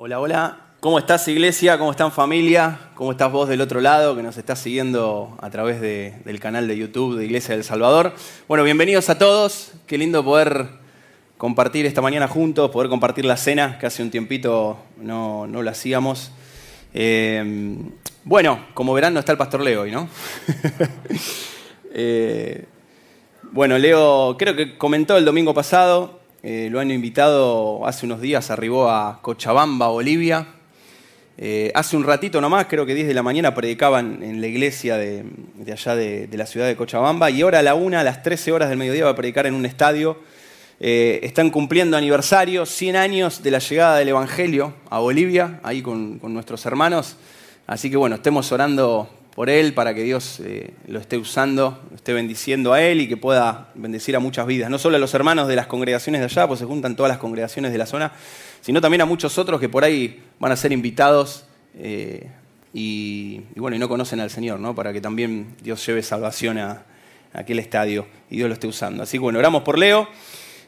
Hola, hola. ¿Cómo estás iglesia? ¿Cómo están familia? ¿Cómo estás vos del otro lado que nos estás siguiendo a través del canal de YouTube de Iglesia del Salvador? Bueno, bienvenidos a todos. Qué lindo poder compartir esta mañana juntos, poder compartir la cena, que hace un tiempito no, no lo hacíamos. Eh, bueno, como verán no está el pastor Leo hoy, ¿no? Eh, bueno, Leo creo que comentó el domingo pasado, eh, lo han invitado hace unos días, arribó a Cochabamba, Bolivia. Eh, hace un ratito nomás, creo que 10 de la mañana, predicaban en la iglesia de, allá de, la ciudad de Cochabamba y ahora a la una, a las 13 horas del mediodía va a predicar en un estadio. Eh, están cumpliendo aniversario, 100 años de la llegada del Evangelio a Bolivia, ahí con, con nuestros hermanos. Así que bueno, estemos orando por él, para que Dios eh, lo esté usando, lo esté bendiciendo a él y que pueda bendecir a muchas vidas. No solo a los hermanos de las congregaciones de allá, pues se juntan todas las congregaciones de la zona, sino también a muchos otros que por ahí van a ser invitados eh, y, bueno, y no conocen al Señor, ¿no? para que también Dios lleve salvación a, aquel estadio y Dios lo esté usando. Así que bueno, oramos por Leo.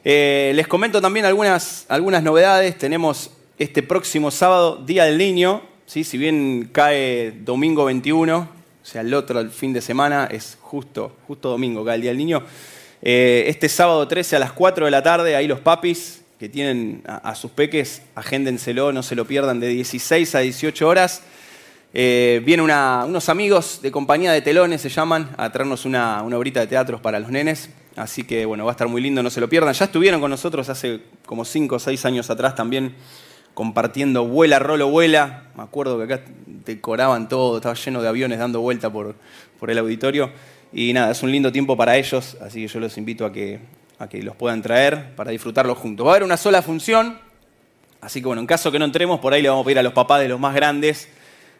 Eh, les comento también algunas, algunas novedades. Tenemos este próximo sábado, Día del Niño. ¿sí? Si bien cae domingo 21, o sea, el otro el fin de semana es justo, justo domingo, cada el Día del Niño. Eh, este sábado 13 a las 4 de la tarde, ahí los papis que tienen a, sus peques, agéndenselo, no se lo pierdan, de 16 a 18 horas. Eh, vienen unos amigos de compañía de telones, se llaman, a traernos una, una obrita de teatros para los nenes. Así que bueno, va a estar muy lindo, no se lo pierdan. Ya estuvieron con nosotros hace como 5 o 6 años atrás también compartiendo vuela, rolo, vuela. Me acuerdo que acá decoraban todo, estaba lleno de aviones dando vuelta por, el auditorio. Y nada, es un lindo tiempo para ellos, así que yo los invito a que, a que los puedan traer para disfrutarlo juntos. Va a haber una sola función, así que bueno, en caso que no entremos, por ahí le vamos a pedir a los papás de los más grandes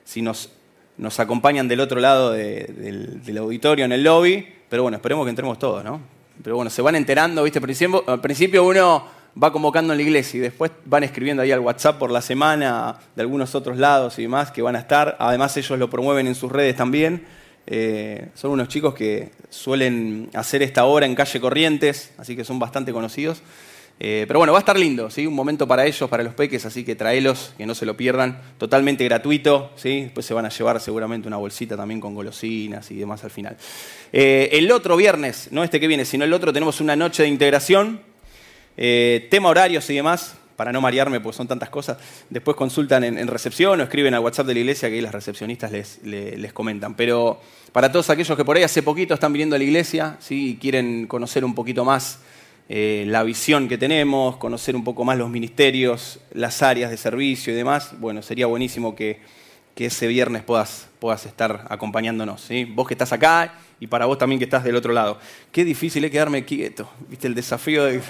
si nos, nos acompañan del otro lado del, del, auditorio, en el lobby. Pero bueno, esperemos que entremos todos, ¿no? Pero bueno, se van enterando, ¿viste? Al principio uno va convocando en la iglesia y después van escribiendo ahí al WhatsApp por la semana de algunos otros lados y demás que van a estar. Además ellos lo promueven en sus redes también. Eh, son unos chicos que suelen hacer esta obra en calle Corrientes, así que son bastante conocidos. Eh, pero bueno, va a estar lindo, ¿sí? un momento para ellos, para los peques, así que traelos, que no se lo pierdan, totalmente gratuito, ¿sí? después se van a llevar seguramente una bolsita también con golosinas y demás al final. Eh, el otro viernes, no este que viene, sino el otro, tenemos una noche de integración, eh, tema horarios y demás, para no marearme, porque son tantas cosas, después consultan en, recepción o escriben al WhatsApp de la iglesia que ahí las recepcionistas les, les, comentan. Pero para todos aquellos que por ahí hace poquito están viniendo a la iglesia ¿sí? y quieren conocer un poquito más eh, la visión que tenemos, conocer un poco más los ministerios, las áreas de servicio y demás, bueno, sería buenísimo que, que ese viernes puedas, puedas estar acompañándonos. ¿sí? Vos que estás acá y para vos también que estás del otro lado. Qué difícil es quedarme quieto, ¿viste? El desafío de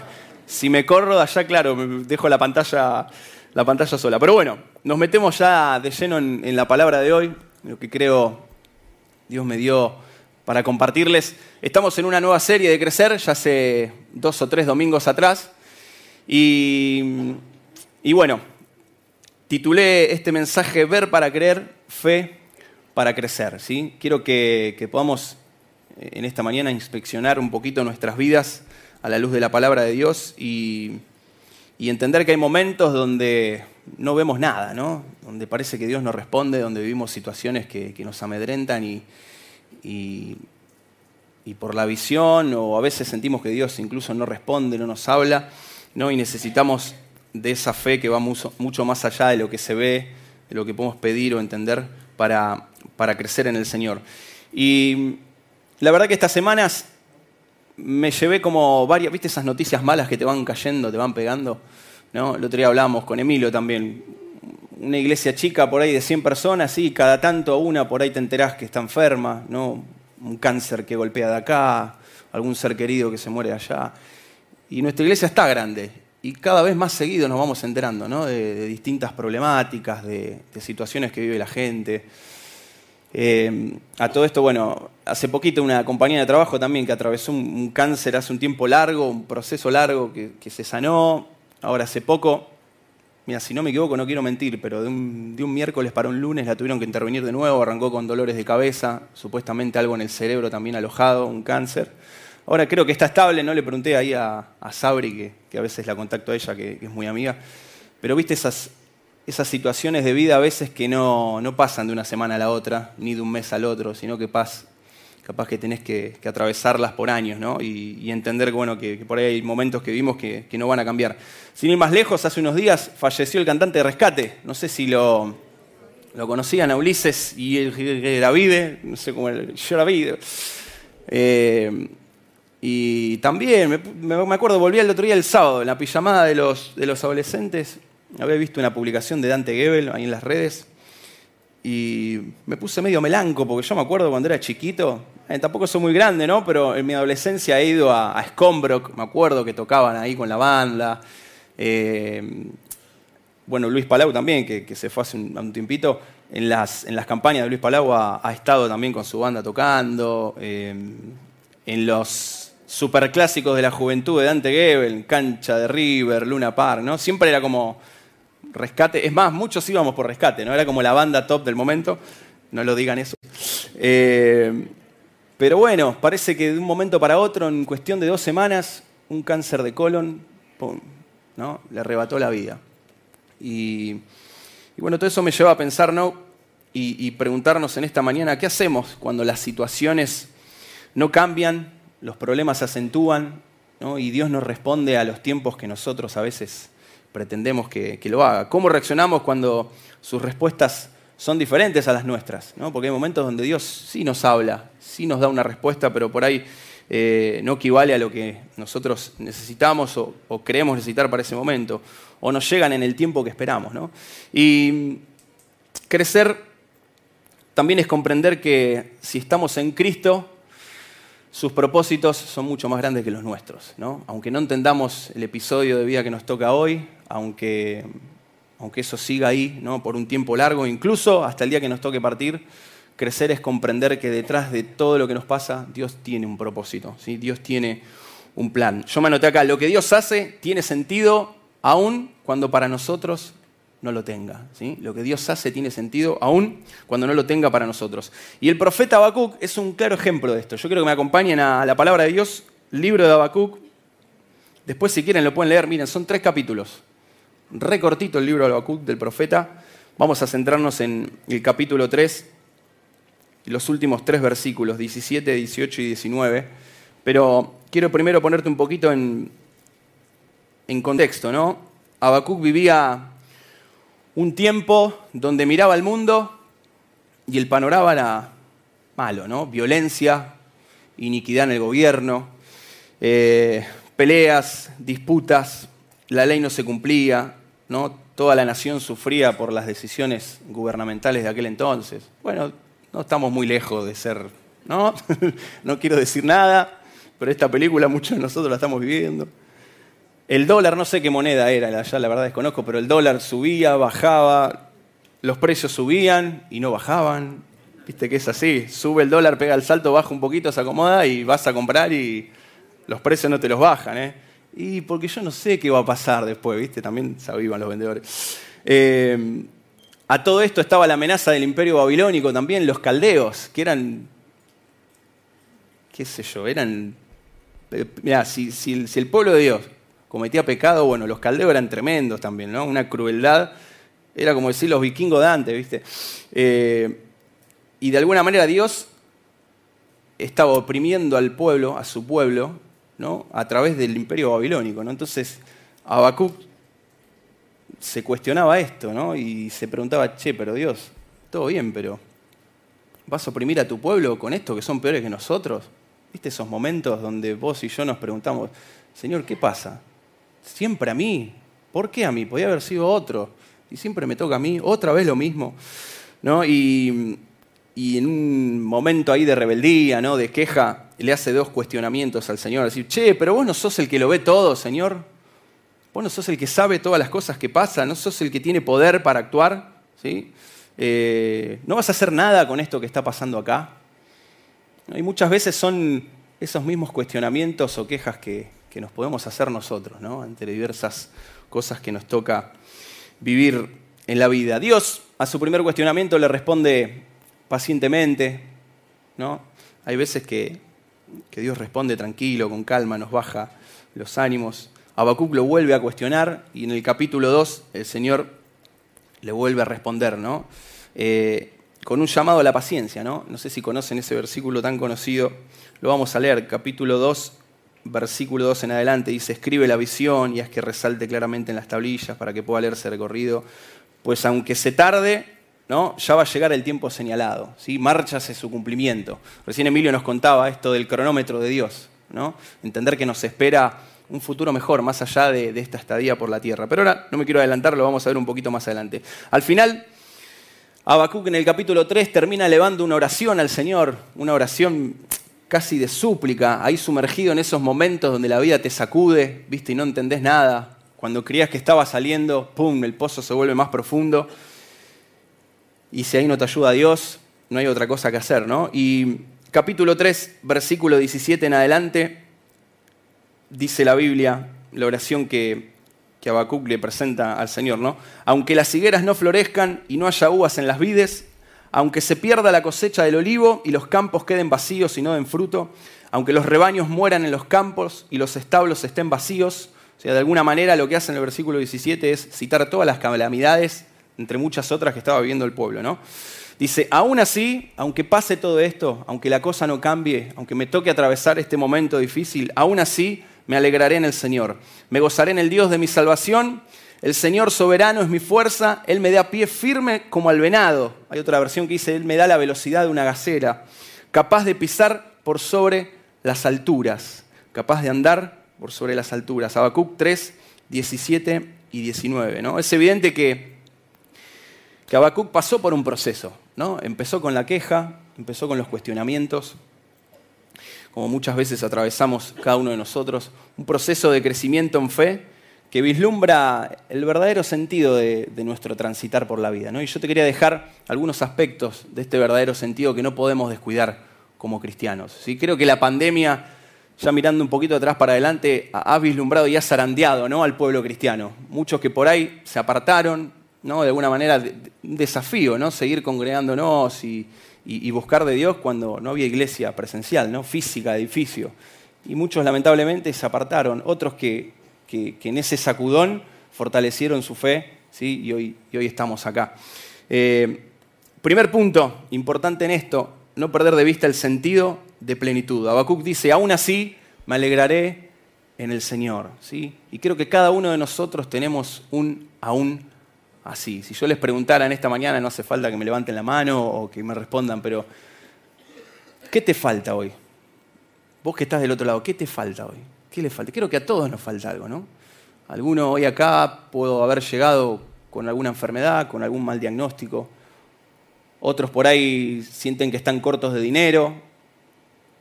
si me corro de allá, claro, me dejo la pantalla, la pantalla sola. Pero bueno, nos metemos ya de lleno en, la palabra de hoy, lo que creo Dios me dio para compartirles. Estamos en una nueva serie de Crecer, ya hace dos o tres domingos atrás. Y, bueno, titulé este mensaje Ver para creer, fe para crecer. ¿sí? Quiero que, que podamos eh, en esta mañana inspeccionar un poquito nuestras vidas a la luz de la palabra de Dios y, entender que hay momentos donde no vemos nada, ¿no? donde parece que Dios no responde, donde vivimos situaciones que, nos amedrentan y, por la visión o a veces sentimos que Dios incluso no responde, no nos habla, ¿no? y necesitamos de esa fe que va mucho, mucho más allá de lo que se ve, de lo que podemos pedir o entender para, para crecer en el Señor. Y la verdad que estas semanas me llevé como varias, ¿viste esas noticias malas que te van cayendo, te van pegando? ¿No? El otro día hablábamos con Emilio también. Una iglesia chica por ahí de 100 personas, sí, cada tanto una por ahí te enterás que está enferma, ¿no? Un cáncer que golpea de acá, algún ser querido que se muere allá. Y nuestra iglesia está grande y cada vez más seguido nos vamos enterando ¿no? de, distintas problemáticas, de, de situaciones que vive la gente. Eh, a todo esto, bueno, hace poquito una compañía de trabajo también que atravesó un, cáncer hace un tiempo largo, un proceso largo que, se sanó. Ahora hace poco, mira, si no me equivoco, no quiero mentir, pero de un, miércoles para un lunes la tuvieron que intervenir de nuevo, arrancó con dolores de cabeza, supuestamente algo en el cerebro también alojado, un cáncer. Ahora creo que está estable, no le pregunté ahí a, Sabri, que, a veces la contacto a ella, que, es muy amiga, pero viste esas, esas situaciones de vida a veces que no, pasan de una semana a la otra, ni de un mes al otro, sino que pas, capaz que tenés que, atravesarlas por años, ¿no? Y, entender que, bueno, que, por ahí hay momentos que vimos que, no van a cambiar. Sin ir más lejos, hace unos días falleció el cantante de Rescate. No sé si lo, conocían a Ulises y el David, no sé cómo el yo David. Eh, y también, me, acuerdo, volví el otro día el sábado, en la pijamada de los, de los adolescentes, había visto una publicación de Dante Gebel ahí en las redes, y me puse medio melanco, porque yo me acuerdo cuando era chiquito, eh, tampoco soy muy grande, ¿no? Pero en mi adolescencia he ido a, a me acuerdo que tocaban ahí con la banda. Eh, bueno, Luis Palau también, que, se fue hace un, tiempito, en las, en las, campañas de Luis Palau ha, estado también con su banda tocando. Eh, en los superclásicos de la juventud de Dante Gebel, Cancha de River, Luna Park, ¿no? Siempre era como rescate. Es más, muchos íbamos por rescate, ¿no? Era como la banda top del momento. No lo digan eso. Eh, pero bueno, parece que de un momento para otro, en cuestión de dos semanas, un cáncer de colon, ¿no? Le arrebató la vida. Y, bueno, todo eso me lleva a pensar, ¿no? Y, preguntarnos en esta mañana, ¿qué hacemos cuando las situaciones no cambian, los problemas se acentúan y Dios nos responde a los tiempos que nosotros a veces pretendemos que, lo haga? ¿Cómo reaccionamos cuando sus respuestas son diferentes a las nuestras? Porque hay momentos donde Dios sí nos habla, sí nos da una respuesta, pero por ahí eh, no equivale a lo que nosotros necesitamos o, o, creemos necesitar para ese momento, o nos llegan en el tiempo que esperamos. ¿no? Y crecer también es comprender que si estamos en Cristo, sus propósitos son mucho más grandes que los nuestros. ¿no? Aunque no entendamos el episodio de vida que nos toca hoy, aunque, aunque eso siga ahí ¿no? por un tiempo largo, incluso hasta el día que nos toque partir, Crecer es comprender que detrás de todo lo que nos pasa, Dios tiene un propósito, ¿sí? Dios tiene un plan. Yo me anoté acá, lo que Dios hace tiene sentido aún cuando para nosotros no lo tenga. ¿sí? Lo que Dios hace tiene sentido aún cuando no lo tenga para nosotros. Y el profeta Habacuc es un claro ejemplo de esto. Yo quiero que me acompañen a la palabra de Dios, libro de Habacuc. Después, si quieren, lo pueden leer. Miren, son tres capítulos. Recortito el libro de Habacuc del profeta. Vamos a centrarnos en el capítulo 3 los últimos tres versículos, 17, 18 y 19. Pero quiero primero ponerte un poquito en, contexto, ¿no? Habacuc vivía un tiempo donde miraba al mundo y el panorama era malo, ¿no? Violencia, iniquidad en el gobierno, eh, peleas, disputas, la ley no se cumplía, ¿no? Toda la nación sufría por las decisiones gubernamentales de aquel entonces. Bueno, no estamos muy lejos de ser, ¿no? no quiero decir nada, pero esta película muchos de nosotros la estamos viviendo. El dólar, no sé qué moneda era, ya la verdad desconozco, pero el dólar subía, bajaba, los precios subían y no bajaban. Viste que es así, sube el dólar, pega el salto, baja un poquito, se acomoda y vas a comprar y los precios no te los bajan. ¿eh? Y porque yo no sé qué va a pasar después, ¿viste? También se avivan los vendedores. Eh, a todo esto estaba la amenaza del imperio babilónico también, los caldeos, que eran, qué sé yo, eran... Eh, Mira, si, el pueblo de Dios cometía pecado, bueno, los caldeos eran tremendos también, ¿no? Una crueldad, era como decir los vikingos de antes, ¿viste? Eh, y de alguna manera Dios estaba oprimiendo al pueblo, a su pueblo, ¿no? A través del imperio babilónico, ¿no? Entonces, Habacuc se cuestionaba esto, ¿no? Y se preguntaba, che, pero Dios, todo bien, pero ¿vas a oprimir a tu pueblo con esto que son peores que nosotros? ¿Viste esos momentos donde vos y yo nos preguntamos, Señor, ¿qué pasa? Siempre a mí. ¿Por qué a mí? Podía haber sido otro. Y siempre me toca a mí, otra vez lo mismo. ¿no? Y, y en un momento ahí de rebeldía, ¿no? de queja, le hace dos cuestionamientos al Señor. Decir, che, pero vos no sos el que lo ve todo, Señor. Vos no sos el que sabe todas las cosas que pasan, no sos el que tiene poder para actuar, ¿sí? Eh, no vas a hacer nada con esto que está pasando acá. Y muchas veces son esos mismos cuestionamientos o quejas que, nos podemos hacer nosotros, ¿no? Ante diversas cosas que nos toca vivir en la vida. Dios a su primer cuestionamiento le responde pacientemente, ¿no? Hay veces que, que Dios responde tranquilo, con calma, nos baja los ánimos. Habacuc lo vuelve a cuestionar y en el capítulo 2 el Señor le vuelve a responder, ¿no? Eh, con un llamado a la paciencia, ¿no? No sé si conocen ese versículo tan conocido, lo vamos a leer, capítulo 2, versículo 2 en adelante, dice, escribe la visión y haz que resalte claramente en las tablillas para que pueda leerse recorrido, pues aunque se tarde, ¿no? ya va a llegar el tiempo señalado, ¿sí? marcha hacia su cumplimiento. Recién Emilio nos contaba esto del cronómetro de Dios, ¿no? entender que nos espera un futuro mejor, más allá de, esta estadía por la tierra. Pero ahora no me quiero adelantar, lo vamos a ver un poquito más adelante. Al final, Habacuc en el capítulo 3 termina elevando una oración al Señor, una oración casi de súplica, ahí sumergido en esos momentos donde la vida te sacude, viste, y no entendés nada. Cuando creías que estaba saliendo, ¡pum!, el pozo se vuelve más profundo. Y si ahí no te ayuda Dios, no hay otra cosa que hacer, ¿no? Y capítulo 3, versículo 17 en adelante, dice la Biblia, la oración que, que le presenta al Señor, ¿no? Aunque las higueras no florezcan y no haya uvas en las vides, aunque se pierda la cosecha del olivo y los campos queden vacíos y no den fruto, aunque los rebaños mueran en los campos y los establos estén vacíos, o sea, de alguna manera lo que hace en el versículo 17 es citar todas las calamidades, entre muchas otras que estaba viviendo el pueblo, ¿no? Dice, aún así, aunque pase todo esto, aunque la cosa no cambie, aunque me toque atravesar este momento difícil, aún así me alegraré en el Señor. Me gozaré en el Dios de mi salvación. El Señor soberano es mi fuerza. Él me da pie firme como al venado. Hay otra versión que dice, Él me da la velocidad de una gacera. Capaz de pisar por sobre las alturas. Capaz de andar por sobre las alturas. Habacuc 3, 17 y 19. ¿no? Es evidente que, que Habacuc pasó por un proceso. ¿no? Empezó con la queja, empezó con los cuestionamientos, como muchas veces atravesamos cada uno de nosotros, un proceso de crecimiento en fe que vislumbra el verdadero sentido de, nuestro transitar por la vida. Y yo te quería dejar algunos aspectos de este verdadero sentido que no podemos descuidar como cristianos. ¿sí? Creo que la pandemia, ya mirando un poquito atrás para adelante, ha vislumbrado y ha zarandeado al pueblo cristiano. Muchos que por ahí se apartaron, ¿no? de alguna manera un desafío, ¿no? seguir congregándonos y, y, buscar de Dios cuando no había iglesia presencial, ¿no? física, edificio. Y muchos lamentablemente se apartaron, otros que, en ese sacudón fortalecieron su fe ¿sí? y, hoy, hoy estamos acá. Eh, primer punto importante en esto, no perder de vista el sentido de plenitud. Habacuc dice, aún así me alegraré en el Señor. ¿sí? Y creo que cada uno de nosotros tenemos un aún así. Si yo les preguntara en esta mañana, no hace falta que me levanten la mano o que me respondan, pero ¿qué te falta hoy? Vos que estás del otro lado, ¿qué te falta hoy? ¿Qué le falta? Creo que a todos nos falta algo, ¿no? Alguno hoy acá puedo haber llegado con alguna enfermedad, con algún mal diagnóstico. Otros por ahí sienten que están cortos de dinero.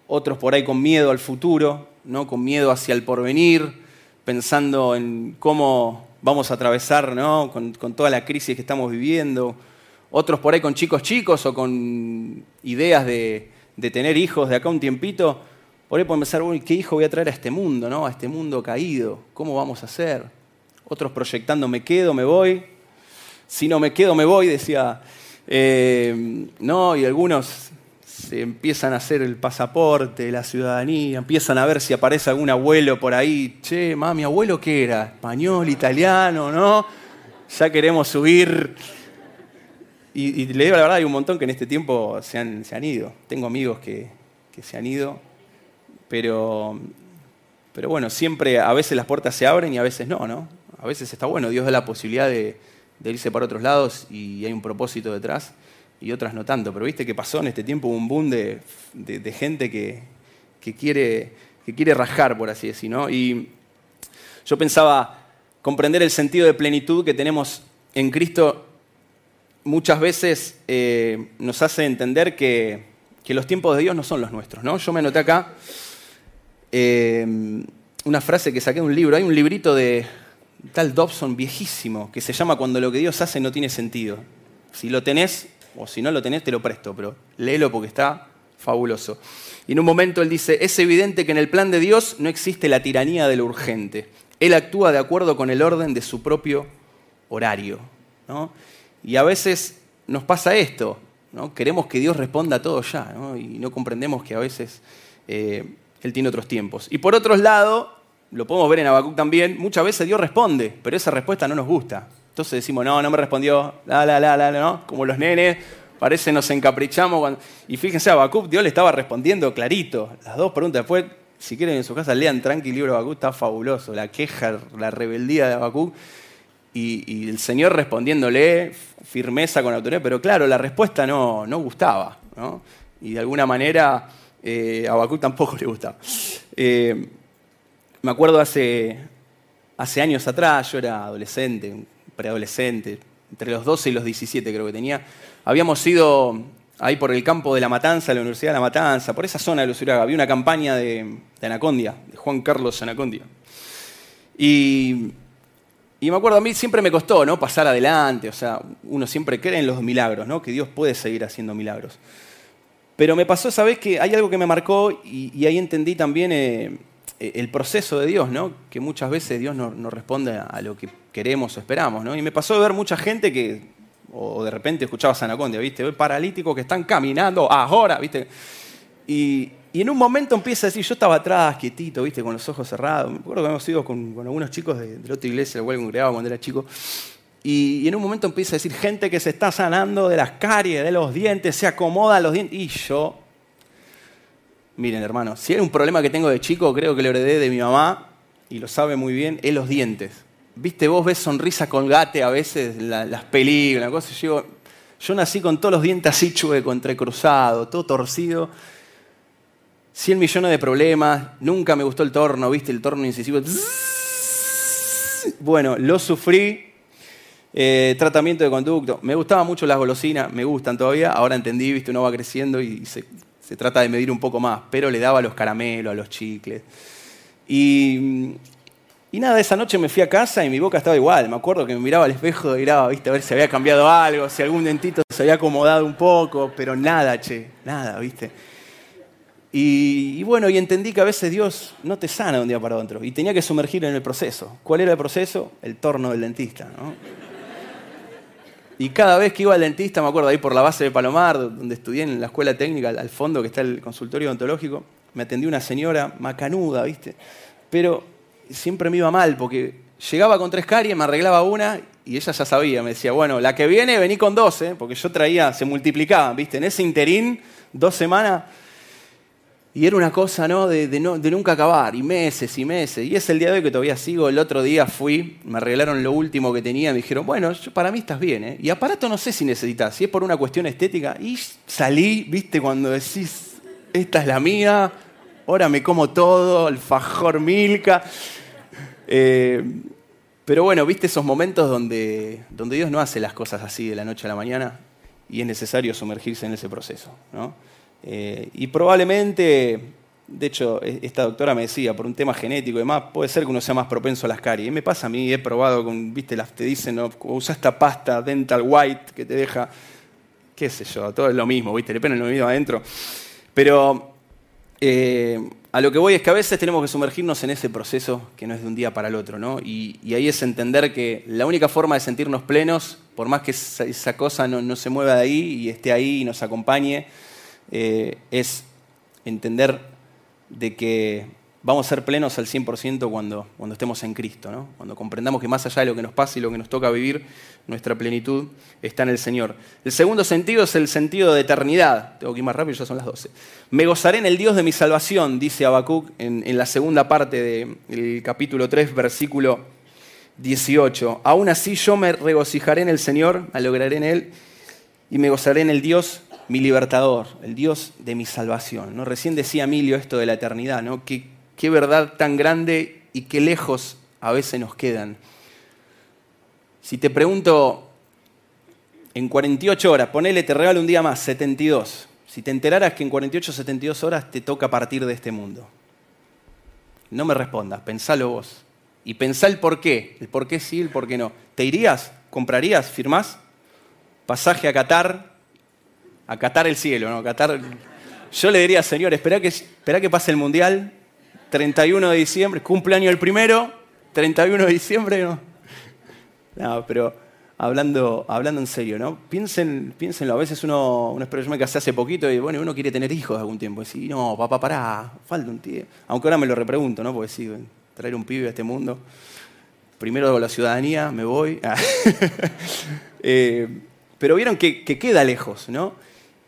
Otros por ahí con miedo al futuro, ¿no? con miedo hacia el porvenir, pensando en cómo vamos a atravesar ¿no? con, toda la crisis que estamos viviendo. Otros por ahí con chicos chicos o con ideas de, tener hijos de acá un tiempito. Por ahí pueden pensar, ¿qué hijo voy a traer a este mundo, ¿no? a este mundo caído? ¿Cómo vamos a hacer? Otros proyectando, me quedo, me voy. Si no me quedo, me voy, decía. Eh, no, y algunos se empiezan a hacer el pasaporte, la ciudadanía, empiezan a ver si aparece algún abuelo por ahí. Che, mami, abuelo qué era? Español, italiano, ¿no? Ya queremos subir. Y, le digo la verdad, hay un montón que en este tiempo se han, se han ido. Tengo amigos que, se han ido, pero, pero bueno, siempre a veces las puertas se abren y a veces no, ¿no? A veces está bueno, Dios da la posibilidad de irse para otros lados y hay un propósito detrás y otras no tanto. Pero viste que pasó en este tiempo un boom de, gente que, quiere, que quiere rajar, por así decirlo. Y yo pensaba, comprender el sentido de plenitud que tenemos en Cristo muchas veces eh, nos hace entender que, los tiempos de Dios no son los nuestros. ¿no? Yo me anoté acá eh, una frase que saqué de un libro. Hay un librito de tal Dobson viejísimo que se llama Cuando lo que Dios hace no tiene sentido. Si lo tenés, o si no lo tenés, te lo presto, pero léelo porque está fabuloso. Y en un momento él dice, es evidente que en el plan de Dios no existe la tiranía de lo urgente. Él actúa de acuerdo con el orden de su propio horario. Y a veces nos pasa esto, ¿no? queremos que Dios responda a todo ya, y no comprendemos que a veces eh, Él tiene otros tiempos. Y por otro lado, lo podemos ver en Habacuc también, muchas veces Dios responde, pero esa respuesta no nos gusta. Entonces decimos, no, no me respondió, la, la, la, la, ¿no? Como los nenes, parece nos encaprichamos. Y fíjense, a Habacuc Dios le estaba respondiendo clarito. Las dos preguntas. Después, si quieren en su casa, lean tranqui el libro de Habacuc, está fabuloso. La queja, la rebeldía de Habacuc. Y, el Señor respondiéndole firmeza con autoridad. Pero claro, la respuesta no, no gustaba. ¿no? Y de alguna manera eh, a Habacuc tampoco le gustaba. Eh, me acuerdo hace, hace años atrás, yo era adolescente, preadolescente, entre los 12 y los 17 creo que tenía, habíamos ido ahí por el campo de La Matanza, la Universidad de La Matanza, por esa zona de los había una campaña de, Anacondia, de Juan Carlos Anacondia. Y, y, me acuerdo, a mí siempre me costó ¿no? pasar adelante, o sea, uno siempre cree en los milagros, ¿no? que Dios puede seguir haciendo milagros. Pero me pasó esa vez que hay algo que me marcó y, ahí entendí también eh, eh, el proceso de Dios, ¿no? Que muchas veces Dios no, responde a lo que queremos o esperamos, ¿no? Y me pasó de ver mucha gente que, o de repente escuchaba Sanacondia, ¿viste? Paralíticos que están caminando ahora, ¿viste? Y, en un momento empieza a decir, yo estaba atrás, quietito, ¿viste? Con los ojos cerrados. Me acuerdo que habíamos ido con, algunos chicos de, la otra iglesia, la cual congregaba cuando era chico. Y, en un momento empieza a decir, gente que se está sanando de las caries, de los dientes, se acomoda los dientes. Y yo Miren, hermano, si hay un problema que tengo de chico, creo que lo heredé de mi mamá, y lo sabe muy bien, es los dientes. Viste, vos ves sonrisa colgate a veces, las películas, cosas. Yo, yo nací con todos los dientes así chuecos, entrecruzados, todo torcido. Cien millones de problemas, nunca me gustó el torno, viste, el torno incisivo. Bueno, lo sufrí, eh, tratamiento de conducto. Me gustaban mucho las golosinas, me gustan todavía. Ahora entendí, viste, uno va creciendo y se, se trata de medir un poco más, pero le daba a los caramelos, a los chicles. Y, nada, esa noche me fui a casa y mi boca estaba igual. Me acuerdo que me miraba al espejo y miraba, viste, a ver si había cambiado algo, si algún dentito se había acomodado un poco, pero nada, che, nada, viste. Y, bueno, y entendí que a veces Dios no te sana de un día para otro y tenía que sumergir en el proceso. ¿Cuál era el proceso? El torno del dentista, ¿no? Y cada vez que iba al dentista, me acuerdo ahí por la base de Palomar, donde estudié en la escuela técnica, al fondo que está el consultorio odontológico, me atendió una señora macanuda, ¿viste? Pero siempre me iba mal porque llegaba con tres caries, me arreglaba una y ella ya sabía, me decía, bueno, la que viene vení con dos, ¿eh? porque yo traía, se multiplicaban, ¿viste? En ese interín, dos semanas, y era una cosa, ¿no? De, nunca acabar, y meses y meses. Y es el día de hoy que todavía sigo. El otro día fui, me arreglaron lo último que tenía, me dijeron, bueno, para mí estás bien, ¿eh? Y aparato no sé si necesitas, si es por una cuestión estética. Y salí, ¿viste? Cuando decís, esta es la mía, ahora me como todo, el fajor milka. Eh, pero bueno, ¿viste esos momentos donde, donde Dios no hace las cosas así de la noche a la mañana? Y es necesario sumergirse en ese proceso, ¿no? Eh, y probablemente, de hecho, e-, esta doctora me decía, por un tema genético y demás, puede ser que uno sea más propenso a las caries. Me pasa a mí, he probado con, viste, las, te dicen, ¿no? usa esta pasta dental white que te deja, qué sé yo, todo es lo mismo, viste, le ponen lo mismo adentro. Pero eh, a lo que voy es que a veces tenemos que sumergirnos en ese proceso que no es de un día para el otro, ¿no? Y, ahí es entender que la única forma de sentirnos plenos, por más que esa, cosa no, se mueva de ahí y esté ahí y nos acompañe, eh, es entender de que vamos a ser plenos al 100% cuando, cuando estemos en Cristo, cuando comprendamos que más allá de lo que nos pasa y lo que nos toca vivir, nuestra plenitud está en el Señor. El segundo sentido es el sentido de eternidad. Tengo que ir más rápido, ya son las 12. Me gozaré en el Dios de mi salvación, dice Habacuc en, la segunda parte del capítulo 3, versículo 18. Aún así yo me regocijaré en el Señor, lograré en Él, y me gozaré en el Dios mi libertador, el Dios de mi salvación. ¿no? Recién decía Emilio esto de la eternidad, ¿no? qué, qué verdad tan grande y qué lejos a veces nos quedan. Si te pregunto, en 48 horas, ponele, te regalo un día más, 72. Si te enteraras que en 48 o 72 horas te toca partir de este mundo. No me respondas, pensalo vos. Y pensá el por qué, el por qué sí, el por qué no. ¿Te irías? ¿Comprarías? ¿Firmás? ¿Pasaje a Qatar? acatar el cielo, ¿no? Acatar... Yo le diría, Señor, espera que, espera que pase el Mundial, 31 de diciembre, cumpleaños el primero, 31 de diciembre, ¿no? Pero hablando, hablando en serio, ¿no? Piensen, piénsenlo, a veces uno, uno yo me casé hace poquito y bueno, uno quiere tener hijos algún tiempo. Y decir, no, papá, pará, falta un tío. Aunque ahora me lo repregunto, ¿no? Porque sí, traer un pibe a este mundo. primero la ciudadanía, me voy. Eh, pero vieron que queda lejos, ¿no?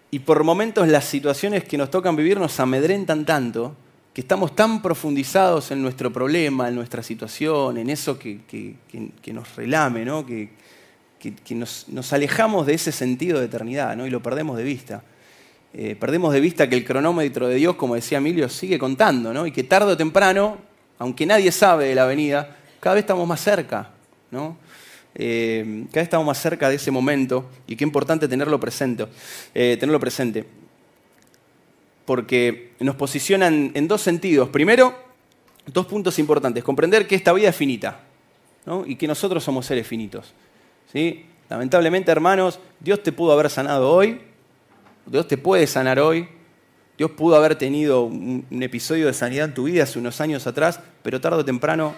Y por momentos las situaciones que nos tocan vivir nos amedrentan tanto que estamos tan profundizados en nuestro problema, en nuestra situación, en eso que, nos relame, ¿no? que, nos, alejamos de ese sentido de eternidad ¿no? y lo perdemos de vista. Eh, perdemos de vista que el cronómetro de Dios, como decía Emilio, sigue contando ¿no? y que tarde o temprano, aunque nadie sabe de la venida, cada vez estamos más cerca. ¿no? Eh, cada vez estamos más cerca de ese momento y qué importante tenerlo presente. Eh, tenerlo presente porque nos posicionan en dos sentidos. Primero, dos puntos importantes. Comprender que esta vida es finita y que nosotros somos seres finitos. Lamentablemente, hermanos, Dios te pudo haber sanado hoy, Dios te puede sanar hoy, Dios pudo haber tenido un, episodio de sanidad en tu vida hace unos años atrás, pero tarde o temprano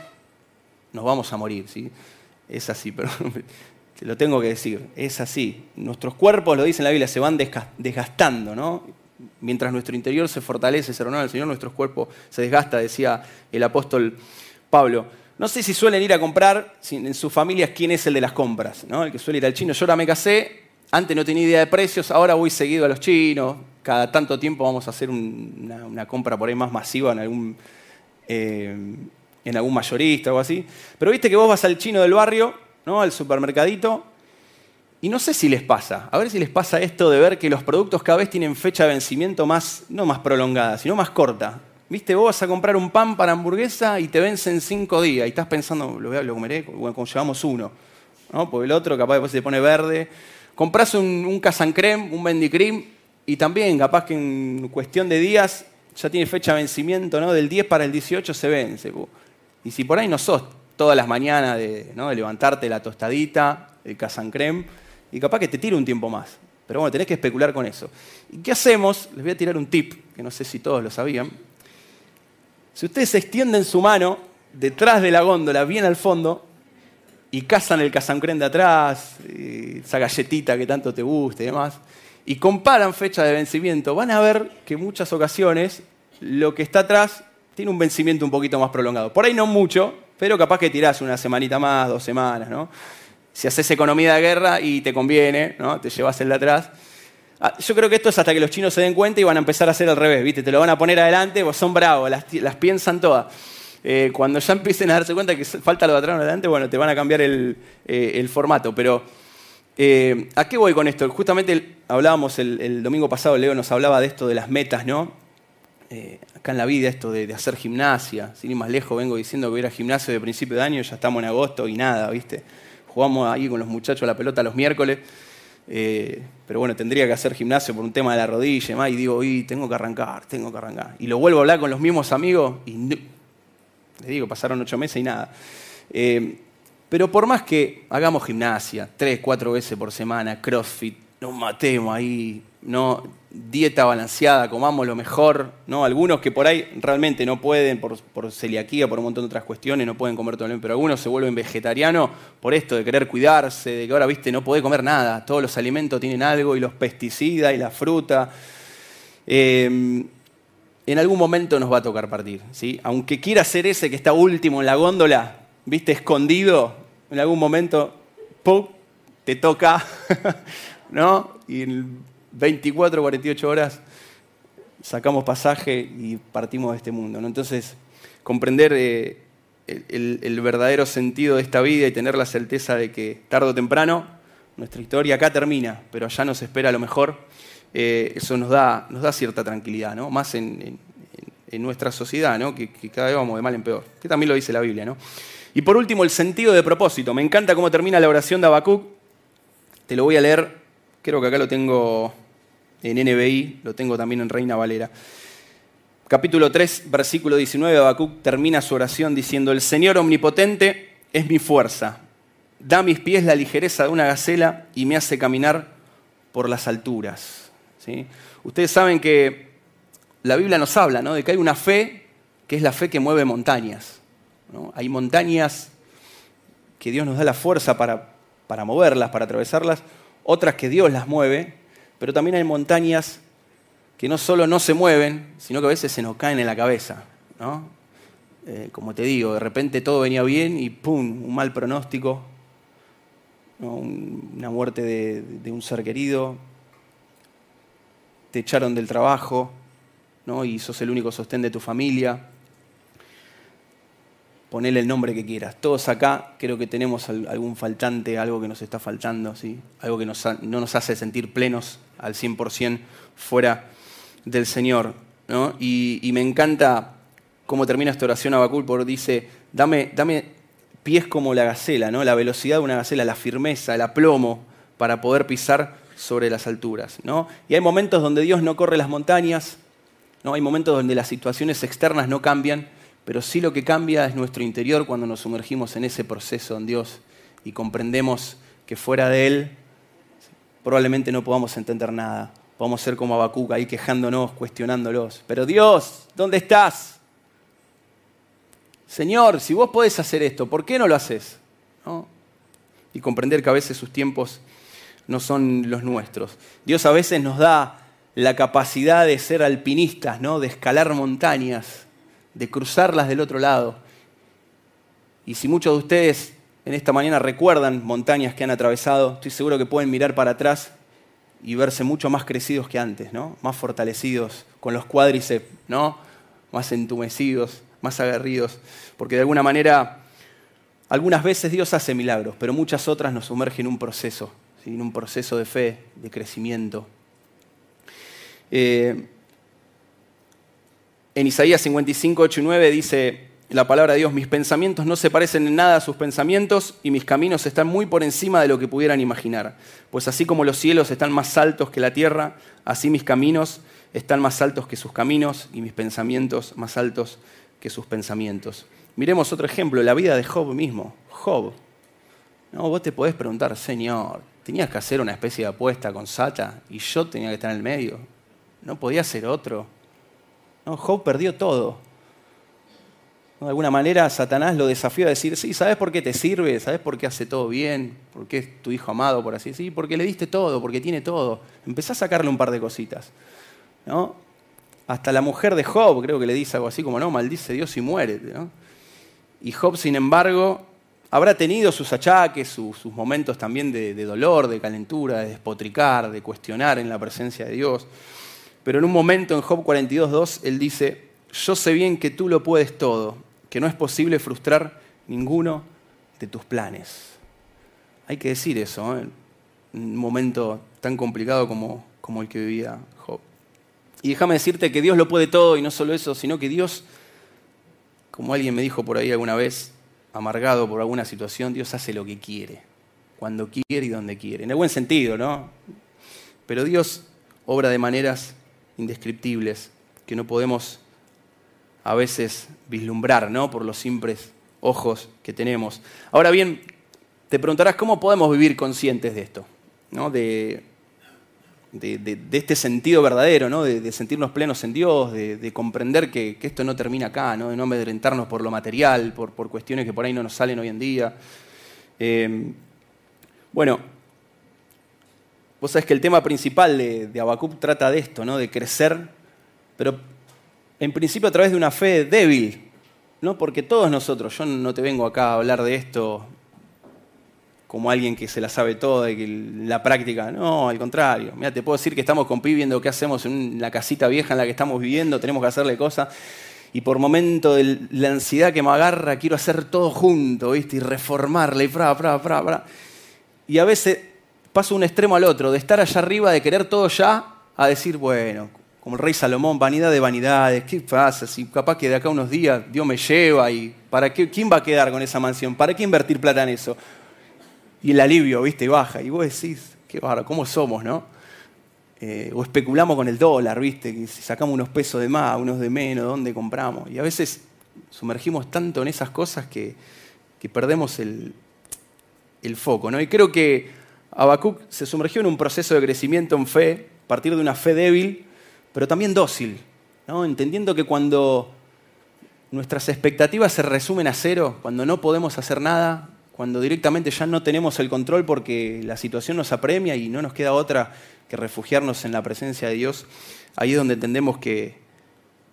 nos vamos a morir. Es así, pero te lo tengo que decir, es así. Nuestros cuerpos, lo dice en la Biblia, se van desgastando, ¿no? Mientras nuestro interior se fortalece, se renueva el Señor, nuestro cuerpo se desgasta, decía el apóstol Pablo. No sé si suelen ir a comprar, en sus familias, quién es el de las compras, ¿no? El que suele ir al chino. Yo ahora me casé, antes no tenía idea de precios, ahora voy seguido a los chinos. Cada tanto tiempo vamos a hacer una, compra por ahí más masiva en algún, eh, en algún mayorista o así. Pero viste que vos vas al chino del barrio, ¿no? Al supermercadito, y no sé si les pasa, a ver si les pasa esto de ver que los productos cada vez tienen fecha de vencimiento más, no más prolongada, sino más corta. Viste, vos vas a comprar un pan para hamburguesa y te vence en cinco días y estás pensando, lo, voy a, lo comeré cuando llevamos uno. ¿no? Porque el otro capaz después se pone verde. Compras un, un Casancrem, un Bendicrim y también capaz que en cuestión de días ya tiene fecha de vencimiento, ¿no? Del 10 para el 18 se vence. Y si por ahí no sos todas las mañanas de, ¿no? de levantarte la tostadita, el Casancrem, y capaz que te tire un tiempo más. Pero bueno, tenés que especular con eso. ¿Y qué hacemos? Les voy a tirar un tip, que no sé si todos lo sabían. Si ustedes extienden su mano detrás de la góndola, bien al fondo, y cazan el casancrén de atrás, esa galletita que tanto te guste y demás, y comparan fecha de vencimiento, van a ver que en muchas ocasiones lo que está atrás tiene un vencimiento un poquito más prolongado. Por ahí no mucho, pero capaz que tirás una semanita más, dos semanas, ¿no? Si haces economía de guerra y te conviene, ¿no? te llevas el de atrás. Ah, yo creo que esto es hasta que los chinos se den cuenta y van a empezar a hacer al revés, ¿viste? Te lo van a poner adelante, pues son bravos, las, piensan todas. Eh, cuando ya empiecen a darse cuenta que falta lo de atrás o adelante, bueno, te van a cambiar el, eh, formato. Pero, eh, ¿a qué voy con esto? Justamente hablábamos el, domingo pasado, Leo nos hablaba de esto de las metas, ¿no? acá en la vida, esto de, hacer gimnasia. Sin ir más lejos, vengo diciendo que voy ir a gimnasio de principio de año, ya estamos en agosto y nada, ¿viste? Jugamos ahí con los muchachos la pelota los miércoles. Eh, pero bueno, tendría que hacer gimnasio por un tema de la rodilla y, más, y digo, y tengo que arrancar, tengo que arrancar. Y lo vuelvo a hablar con los mismos amigos y les digo, pasaron ocho meses y nada. Eh, pero por más que hagamos gimnasia tres, cuatro veces por semana, crossfit, nos matemos ahí, no dieta balanceada, comamos lo mejor, ¿no? Algunos que por ahí realmente no pueden, por, celiaquía, por un montón de otras cuestiones, no pueden comer todo el tiempo, pero algunos se vuelven vegetarianos por esto de querer cuidarse, de que ahora, viste, no puede comer nada, todos los alimentos tienen algo, y los pesticidas, y la fruta. Em, en algún momento nos va a tocar partir, ¿sí? Aunque quiera ser ese que está último en la góndola, viste, escondido, en algún momento, ¡pum!, te toca, ¿no? 24, 48 horas sacamos pasaje y partimos de este mundo. Entonces, comprender eh, el, verdadero sentido de esta vida y tener la certeza de que tarde o temprano nuestra historia acá termina, pero allá nos espera lo mejor, eh, eso nos da, nos da cierta tranquilidad, ¿no? más en, nuestra sociedad, ¿no? que, cada vez vamos de mal en peor, que también lo dice la Biblia. ¿no? Y por último, el sentido de propósito. Me encanta cómo termina la oración de Habacuc. Te lo voy a leer, creo que acá lo tengo en NBI, lo tengo también en Reina Valera. Capítulo 3, versículo 19, Habacuc termina su oración diciendo, el Señor omnipotente es mi fuerza, da a mis pies la ligereza de una gacela y me hace caminar por las alturas. ¿Sí? Ustedes saben que la Biblia nos habla ¿no? de que hay una fe que es la fe que mueve montañas. Hay montañas que Dios nos da la fuerza para, para moverlas, para atravesarlas, otras que Dios las mueve pero también hay montañas que no solo no se mueven, sino que a veces se nos caen en la cabeza. eh, como te digo, de repente todo venía bien y ¡pum! Un mal pronóstico, una muerte de, un ser querido, te echaron del trabajo ¿no? y sos el único sostén de tu familia. Ponele el nombre que quieras. Todos acá creo que tenemos algún faltante, algo que nos está faltando, ¿sí? algo que no nos hace sentir plenos al 100% fuera del Señor. Y, y me encanta cómo termina esta oración Abacul, porque dice, dame, dame pies como la gacela, ¿no? la velocidad de una gacela, la firmeza, el aplomo para poder pisar sobre las alturas. ¿no? Y hay momentos donde Dios no corre las montañas, ¿no? hay momentos donde las situaciones externas no cambian, pero sí lo que cambia es nuestro interior cuando nos sumergimos en ese proceso en Dios y comprendemos que fuera de Él probablemente no podamos entender nada. Podemos ser como Habacuc ahí quejándonos, cuestionándolos. Pero Dios, ¿dónde estás? Señor, si vos podés hacer esto, ¿por qué no lo haces? Y comprender que a veces sus tiempos no son los nuestros. Dios a veces nos da la capacidad de ser alpinistas, ¿no? de escalar montañas, de cruzarlas del otro lado. Y si muchos de ustedes en esta mañana recuerdan montañas que han atravesado, estoy seguro que pueden mirar para atrás y verse mucho más crecidos que antes, ¿no? más fortalecidos, con los cuádriceps ¿no? más entumecidos más aguerridos, porque de alguna manera algunas veces Dios hace milagros, pero muchas otras nos sumerge en un proceso, en un proceso de fe, de crecimiento. Eh, en Isaías 55, 8 y 9 dice la palabra de Dios, mis pensamientos no se parecen en nada a sus pensamientos y mis caminos están muy por encima de lo que pudieran imaginar. Pues así como los cielos están más altos que la tierra, así mis caminos están más altos que sus caminos y mis pensamientos más altos que sus pensamientos. Miremos otro ejemplo, la vida de Job mismo. Job. No, vos te podés preguntar, Señor, tenías que hacer una especie de apuesta con Sata y yo tenía que estar en el medio. No podía ser otro. No, Job perdió todo. De alguna manera Satanás lo desafió a decir, sí, ¿sabes por qué te sirve? ¿Sabes por qué hace todo bien? ¿Por qué es tu hijo amado, por así decir? Porque le diste todo, porque tiene todo. Empezá a sacarle un par de cositas. ¿no? Hasta la mujer de Job creo que le dice algo así como, no, maldice Dios y muérete. Y Job, sin embargo, habrá tenido sus achaques, sus, momentos también de, dolor, de calentura, de despotricar, de cuestionar en la presencia de Dios. Pero en un momento en Job 42.2, él dice, yo sé bien que tú lo puedes todo, que no es posible frustrar ninguno de tus planes. Hay que decir eso, en un momento tan complicado como, como el que vivía y déjame decirte que Dios lo puede todo y no solo eso, sino que Dios, como alguien me dijo por ahí alguna vez, amargado por alguna situación, Dios hace lo que quiere, cuando quiere y donde quiere. En el buen sentido, ¿no? Pero Dios obra de maneras indescriptibles que no podemos a veces vislumbrar, ¿no? Por los simples ojos que tenemos. Ahora bien, te preguntarás cómo podemos vivir conscientes de esto, ¿no? De de, este sentido verdadero, ¿no? de, sentirnos plenos en Dios, de, comprender que, esto no termina acá, ¿no? de no amedrentarnos por lo material, por, cuestiones que por ahí no nos salen hoy en día. Eh, bueno, vos sabés que el tema principal de, de trata de esto, ¿no? de crecer, pero en principio a través de una fe débil, ¿no? porque todos nosotros, yo no te vengo acá a hablar de esto como alguien que se la sabe toda y que la práctica, no, al contrario. Mira, te puedo decir que estamos con Pi viendo qué hacemos en la casita vieja en la que estamos viviendo, tenemos que hacerle cosas. Y por momento de la ansiedad que me agarra, quiero hacer todo junto, ¿viste? Y reformarle, y fra, fra, fra, fra. Y a veces paso un extremo al otro, de estar allá arriba, de querer todo ya, a decir, bueno, como el rey Salomón, vanidad de vanidades, ¿qué pasa? Si capaz que de acá unos días Dios me lleva y ¿para qué? ¿Quién va a quedar con esa mansión? ¿Para qué invertir plata en eso? y el alivio, ¿viste? Baja. Y vos decís, qué barro, ¿cómo somos, no? Eh, o especulamos con el dólar, ¿viste? Que si sacamos unos pesos de más, unos de menos, ¿dónde compramos? Y a veces sumergimos tanto en esas cosas que, perdemos el, foco, ¿no? Y creo que Habacuc se sumergió en un proceso de crecimiento en fe, a partir de una fe débil, pero también dócil. Entendiendo que cuando nuestras expectativas se resumen a cero, cuando no podemos hacer nada, cuando directamente ya no tenemos el control porque la situación nos apremia y no nos queda otra que refugiarnos en la presencia de Dios, ahí es donde entendemos que,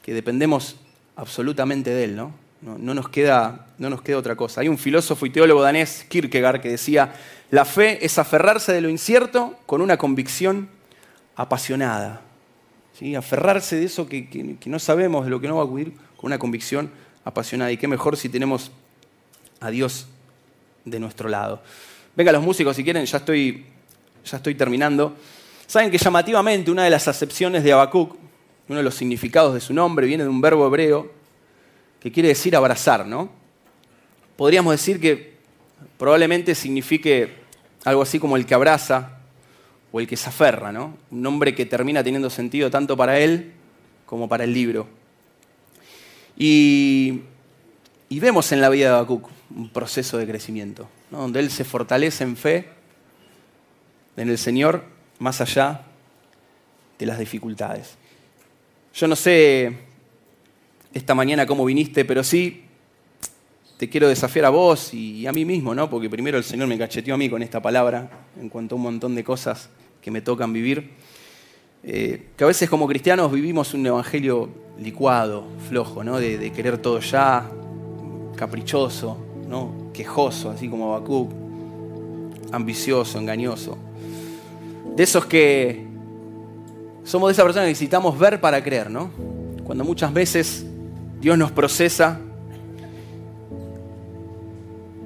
dependemos absolutamente de Él, ¿no? No, nos queda, no nos queda otra cosa. Hay un filósofo y teólogo danés, Kierkegaard, que decía, la fe es aferrarse de lo incierto con una convicción apasionada. ¿Sí? Aferrarse de eso que, que no sabemos, de lo que no va a ocurrir, con una convicción apasionada. Y qué mejor si tenemos a Dios de nuestro lado. Venga los músicos si quieren, ya estoy, ya estoy terminando. Saben que llamativamente una de las acepciones de Habacuc, uno de los significados de su nombre, viene de un verbo hebreo que quiere decir abrazar, ¿no? Podríamos decir que probablemente signifique algo así como el que abraza o el que se aferra, ¿no? Un nombre que termina teniendo sentido tanto para él como para el libro. Y, vemos en la vida de Habacuc un proceso de crecimiento, donde él se fortalece en fe en el Señor más allá de las dificultades. Yo no sé esta mañana cómo viniste, pero sí te quiero desafiar a vos y a mí mismo, ¿no? Porque primero el Señor me cacheteó a mí con esta palabra en cuanto a un montón de cosas que me tocan vivir. Eh, que a veces como cristianos vivimos un evangelio licuado, flojo, ¿no? De, querer todo ya, caprichoso, ¿no? Quejoso, así como Habacuc, ambicioso, engañoso. De esos que somos de esas personas que necesitamos ver para creer, ¿no? Cuando muchas veces Dios nos procesa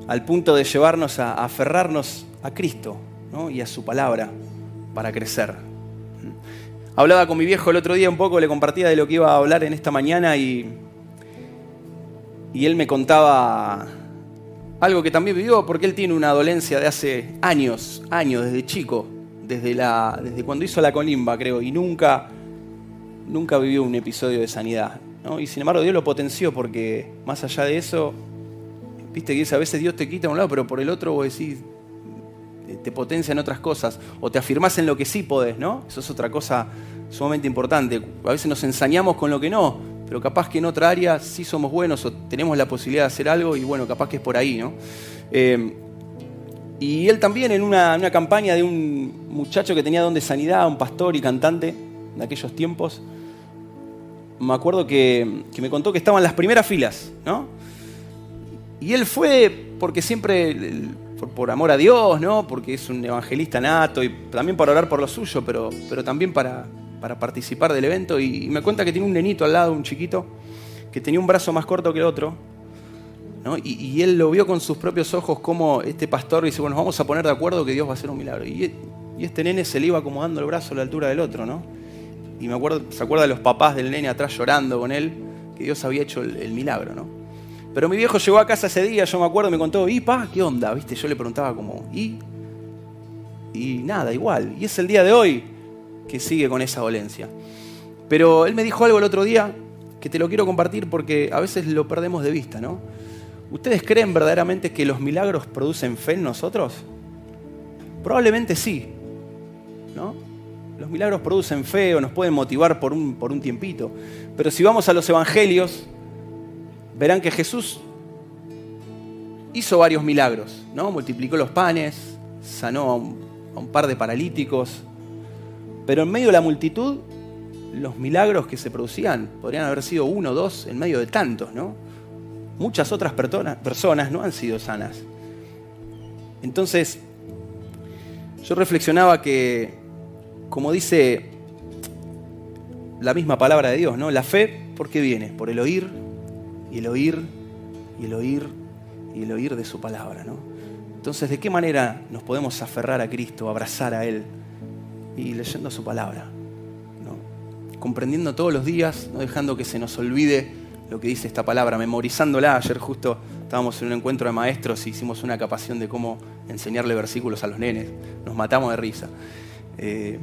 al punto de llevarnos a, aferrarnos a Cristo y a su palabra para crecer. Hablaba con mi viejo el otro día un poco, le compartía de lo que iba a hablar en esta mañana y, y él me contaba algo que también vivió porque él tiene una dolencia de hace años, años, desde chico, desde, la, desde cuando hizo la colimba, creo, y nunca, nunca vivió un episodio de sanidad. Y sin embargo Dios lo potenció porque más allá de eso, viste que a veces Dios te quita a un lado, pero por el otro vos decís, te potencia en otras cosas, o te afirmás en lo que sí podés, ¿no? Eso es otra cosa sumamente importante. A veces nos ensañamos con lo que no, pero capaz que en otra área sí somos buenos o tenemos la posibilidad de hacer algo y bueno, capaz que es por ahí, ¿no? Eh, y él también en una, una, campaña de un muchacho que tenía don de sanidad, un pastor y cantante de aquellos tiempos, me acuerdo que, me contó que estaban las primeras filas, ¿no? Y él fue porque siempre, por, amor a Dios, ¿no? Porque es un evangelista nato y también para orar por lo suyo, pero, pero también para, para participar del evento. Y, me cuenta que tiene un nenito al lado, un chiquito, que tenía un brazo más corto que el otro. ¿no? Y, él lo vio con sus propios ojos como este pastor dice, bueno, vamos a poner de acuerdo que Dios va a hacer un milagro. Y, este nene se le iba acomodando el brazo a la altura del otro, ¿no? y me acuerdo, se acuerda de los papás del nene atrás llorando con él, que Dios había hecho el, milagro, ¿no? Pero mi viejo llegó a casa ese día, yo me acuerdo, me contó, ¿y pa? ¿Qué onda? ¿Viste? Yo le preguntaba como, ¿y? Y nada, igual. Y es el día de hoy que sigue con esa dolencia. Pero él me dijo algo el otro día que te lo quiero compartir porque a veces lo perdemos de vista, ¿no? ¿Ustedes creen verdaderamente que los milagros producen fe en nosotros? Probablemente sí, ¿no? Los milagros producen fe o nos pueden motivar por un, por un tiempito. Pero si vamos a los evangelios, verán que Jesús hizo varios milagros, ¿no? Multiplicó los panes, sanó a un, par de paralíticos, pero en medio de la multitud, los milagros que se producían podrían haber sido uno o dos en medio de tantos, ¿no? Muchas otras personas no han sido sanas. Entonces, yo reflexionaba que como dice la misma palabra de Dios, ¿no? La fe, ¿por qué viene? Por el oír y el oír y el oír y el oír de su palabra, ¿no? Entonces, ¿de qué manera nos podemos aferrar a Cristo, abrazar a Él y leyendo su palabra? ¿no? Comprendiendo todos los días, no dejando que se nos olvide lo que dice esta palabra, memorizándola. Ayer justo estábamos en un encuentro de maestros y hicimos una capación de cómo enseñarle versículos a los nenes. Nos matamos de risa. Eh,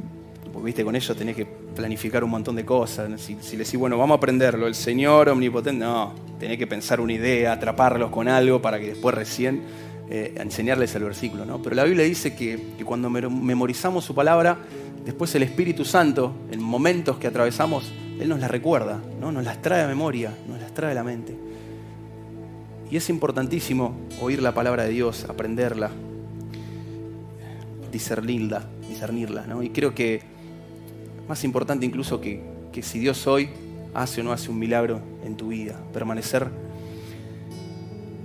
porque viste, con ellos tenés que planificar un montón de cosas. Si, si le decís, bueno, vamos a aprenderlo, el Señor omnipotente, no, tenés que pensar una idea, atraparlos con algo para que después recién eh, enseñarles el versículo. ¿no? Pero la Biblia dice que, cuando memorizamos su palabra, después el Espíritu Santo, en momentos que atravesamos, Él nos la recuerda, ¿no? nos las trae a memoria, nos las trae a la mente. Y es importantísimo oír la palabra de Dios, aprenderla, discernirla, discernirla. ¿no? Y creo que más importante incluso que, si Dios hoy hace o no hace un milagro en tu vida, permanecer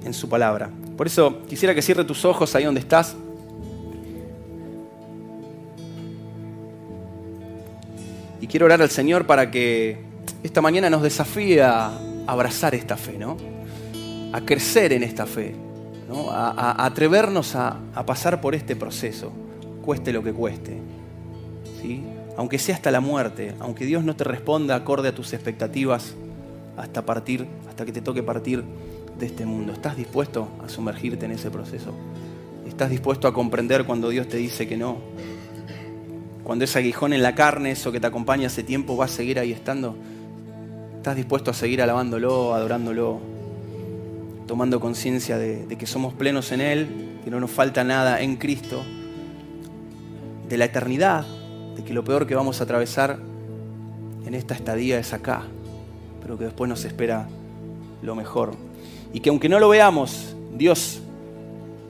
en su palabra. Por eso quisiera que cierre tus ojos ahí donde estás. Y quiero orar al Señor para que esta mañana nos desafíe a abrazar esta fe, ¿no? A crecer en esta fe, ¿no? A, atrevernos a, a, pasar por este proceso, cueste lo que cueste, ¿sí? Aunque sea hasta la muerte, aunque Dios no te responda acorde a tus expectativas hasta partir, hasta que te toque partir de este mundo. ¿Estás dispuesto a sumergirte en ese proceso? ¿Estás dispuesto a comprender cuando Dios te dice que no? Cuando ese aguijón en la carne, eso que te acompaña hace tiempo, va a seguir ahí estando. ¿Estás dispuesto a seguir alabándolo, adorándolo, tomando conciencia de, de, que somos plenos en Él, que no nos falta nada en Cristo, de la eternidad, de que lo peor que vamos a atravesar en esta estadía es acá, pero que después nos espera lo mejor? y que aunque no lo veamos, Dios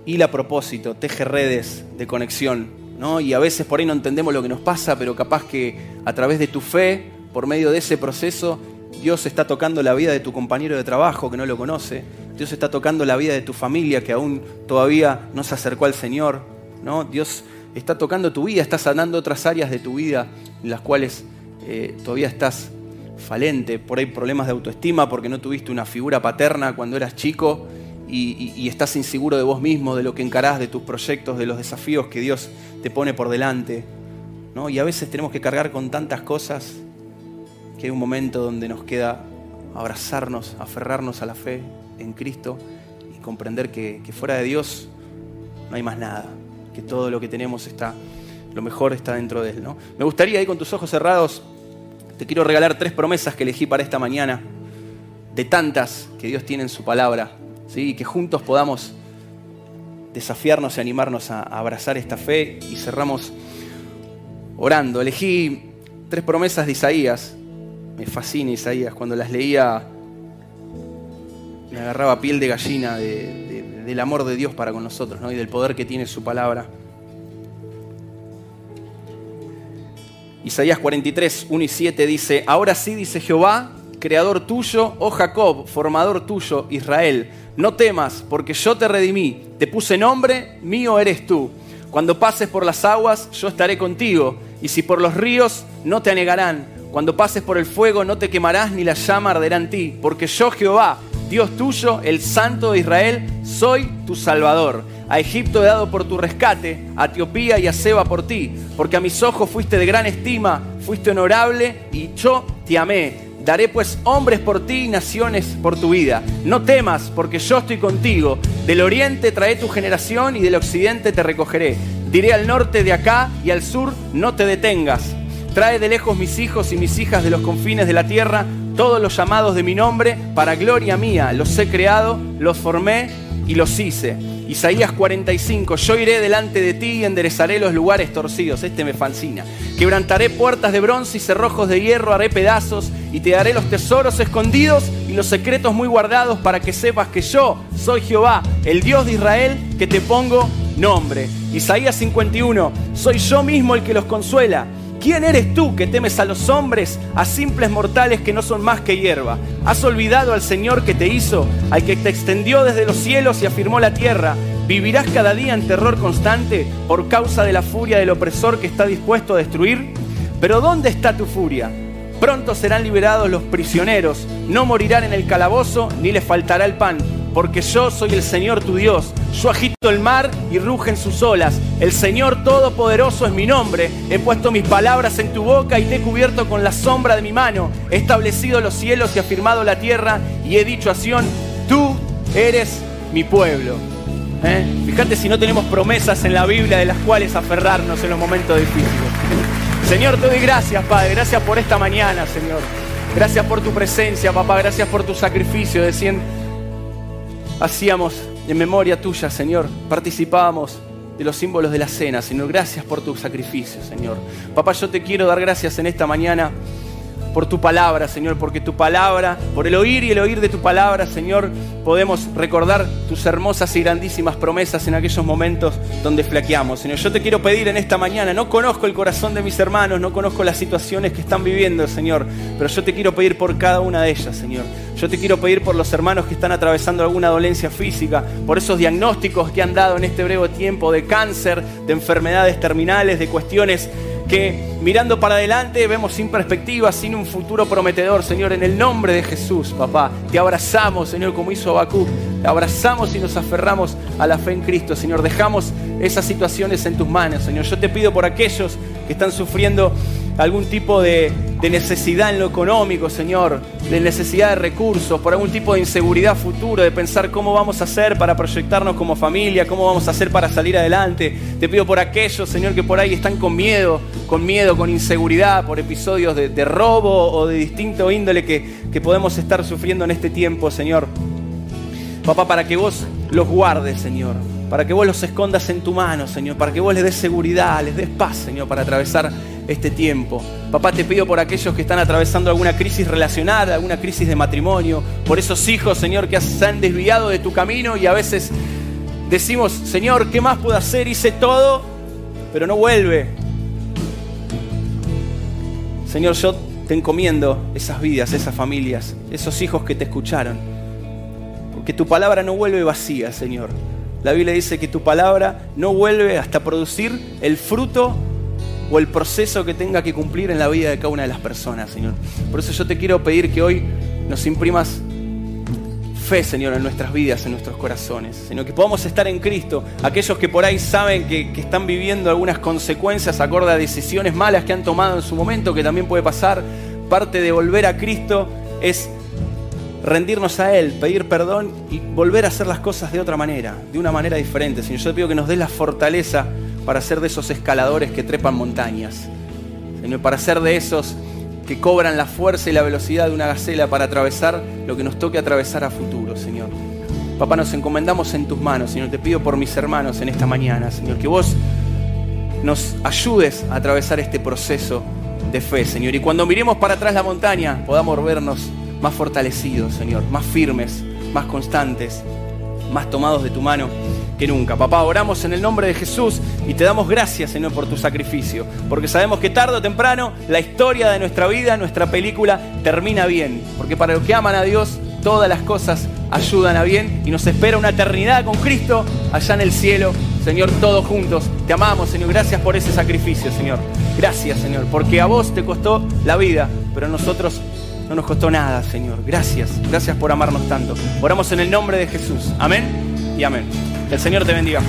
y a propósito, teje redes de conexión, ¿no? Y a veces por ahí no entendemos lo que nos pasa, pero capaz que a través de tu fe, por medio de ese proceso, Dios está tocando la vida de tu compañero de trabajo que no lo conoce, Dios está tocando la vida de tu familia que aún todavía no se acercó al Señor, ¿no? Dios está tocando tu vida, está sanando otras áreas de tu vida en las cuales eh, todavía estás falente, por ahí problemas de autoestima porque no tuviste una figura paterna cuando eras chico y, estás inseguro de vos mismo, de lo que encarás, de tus proyectos, de los desafíos que Dios te pone por delante. ¿no? Y a veces tenemos que cargar con tantas cosas que hay un momento donde nos queda abrazarnos, aferrarnos a la fe en Cristo y comprender que, que fuera de Dios no hay más nada, que todo lo que tenemos está, lo mejor está dentro de Él. ¿no? Me gustaría ahí con tus ojos cerrados te quiero regalar tres promesas que elegí para esta mañana, de tantas que Dios tiene en su palabra, ¿sí? y que juntos podamos desafiarnos y animarnos a abrazar esta fe y cerramos orando. Elegí tres promesas de Isaías, me fascina Isaías, cuando las leía me agarraba piel de gallina del amor de Dios para con nosotros ¿no? y del poder que tiene su palabra. Isaías 43, 1 y 7 dice, ahora sí dice Jehová, creador tuyo, oh Jacob, formador tuyo, Israel, no temas, porque yo te redimí, te puse nombre, mío eres tú. Cuando pases por las aguas, yo estaré contigo, y si por los ríos, no te anegarán. Cuando pases por el fuego, no te quemarás, ni la llama arderá en ti, porque yo Jehová, Dios tuyo, el Santo de Israel, soy tu Salvador. A Egipto he dado por tu rescate, a Etiopía y a Seba por ti, porque a mis ojos fuiste de gran estima, fuiste honorable y yo te amé. Daré pues hombres por ti y naciones por tu vida. No temas, porque yo estoy contigo. Del oriente trae tu generación y del occidente te recogeré. Diré al norte de acá y al sur, no te detengas. Trae de lejos mis hijos y mis hijas de los confines de la tierra, todos los llamados de mi nombre, para gloria mía. Los he creado, los formé y los hice. Isaías 45, yo iré delante de ti y enderezaré los lugares torcidos. Este me fascina. Quebrantaré puertas de bronce y cerrojos de hierro, haré pedazos y te daré los tesoros escondidos y los secretos muy guardados para que sepas que yo soy Jehová, el Dios de Israel, que te pongo nombre. Isaías 51, soy yo mismo el que los consuela. ¿Quién eres tú que temes a los hombres, a simples mortales que no son más que hierba? ¿Has olvidado al Señor que te hizo, al que te extendió desde los cielos y afirmó la tierra? ¿Vivirás cada día en terror constante por causa de la furia del opresor que está dispuesto a destruir? Pero ¿dónde está tu furia? Pronto serán liberados los prisioneros, no morirán en el calabozo ni les faltará el pan porque yo soy el Señor tu Dios. Yo agito el mar y rugen sus olas. El Señor Todopoderoso es mi nombre. He puesto mis palabras en tu boca y te he cubierto con la sombra de mi mano. He establecido los cielos y afirmado la tierra y he dicho a Sión, tú eres mi pueblo. ¿Eh? Fíjate si no tenemos promesas en la Biblia de las cuales aferrarnos en los momentos difíciles. Señor, te doy gracias, Padre. Gracias por esta mañana, Señor. Gracias por tu presencia, papá. Gracias por tu sacrificio de 100 hacíamos en memoria tuya, Señor, participábamos de los símbolos de la cena, Señor. Gracias por tu sacrificio, Señor. Papá, yo te quiero dar gracias en esta mañana por tu palabra, Señor, porque tu palabra, por el oír y el oír de tu palabra, Señor, podemos recordar tus hermosas y grandísimas promesas en aquellos momentos donde flaqueamos. Señor, yo te quiero pedir en esta mañana, no conozco el corazón de mis hermanos, no conozco las situaciones que están viviendo, Señor, pero yo te quiero pedir por cada una de ellas, Señor. Yo te quiero pedir por los hermanos que están atravesando alguna dolencia física, por esos diagnósticos que han dado en este breve tiempo de cáncer, de enfermedades terminales, de cuestiones que mirando para adelante vemos sin perspectiva, sin un futuro prometedor, Señor, en el nombre de Jesús, papá. Te abrazamos, Señor, como hizo Habacuc. Te abrazamos y nos aferramos a la fe en Cristo, Señor. Dejamos esas situaciones en tus manos, Señor. Yo te pido por aquellos que están sufriendo algún tipo de, necesidad en lo económico, Señor, de necesidad de recursos, por algún tipo de inseguridad futuro, de pensar cómo vamos a hacer para proyectarnos como familia, cómo vamos a hacer para salir adelante. Te pido por aquellos, Señor, que por ahí están con miedo, con miedo, con inseguridad, por episodios de, robo o de distinto índole que, que podemos estar sufriendo en este tiempo, Señor. Papá, para que vos los guardes, Señor para que vos los escondas en tu mano, Señor, para que vos les des seguridad, les des paz, Señor, para atravesar este tiempo. Papá, te pido por aquellos que están atravesando alguna crisis relacional, alguna crisis de matrimonio, por esos hijos, Señor, que se han desviado de tu camino y a veces decimos, Señor, ¿qué más puedo hacer? Hice todo, pero no vuelve. Señor, yo te encomiendo esas vidas, esas familias, esos hijos que te escucharon, porque tu palabra no vuelve vacía, Señor la Biblia dice que tu palabra no vuelve hasta producir el fruto o el proceso que tenga que cumplir en la vida de cada una de las personas, Señor. Por eso yo te quiero pedir que hoy nos imprimas fe, Señor, en nuestras vidas, en nuestros corazones, sino que podamos estar en Cristo. Aquellos que por ahí saben que, que, están viviendo algunas consecuencias acorde a decisiones malas que han tomado en su momento, que también puede pasar, parte de volver a Cristo es rendirnos a Él, pedir perdón y volver a hacer las cosas de otra manera, de una manera diferente. Señor, yo te pido que nos des la fortaleza para ser de esos escaladores que trepan montañas. Señor, para ser de esos que cobran la fuerza y la velocidad de una gacela para atravesar lo que nos toque atravesar a futuro, Señor. Papá, nos encomendamos en tus manos, Señor. Te pido por mis hermanos en esta mañana, Señor, que vos nos ayudes a atravesar este proceso de fe, Señor. Y cuando miremos para atrás la montaña, podamos vernos más fortalecidos, Señor, más firmes, más constantes, más tomados de tu mano que nunca. Papá, oramos en el nombre de Jesús y te damos gracias, Señor, por tu sacrificio, porque sabemos que tarde o temprano la historia de nuestra vida, nuestra película, termina bien, porque para los que aman a Dios, todas las cosas ayudan a bien y nos espera una eternidad con Cristo allá en el cielo. Señor, todos juntos, te amamos, Señor, gracias por ese sacrificio, Señor. Gracias, Señor, porque a vos te costó la vida, pero a nosotros no nos costó nada, Señor. Gracias, gracias por amarnos tanto. Oramos en el nombre de Jesús. Amén y amén. El Señor te bendiga.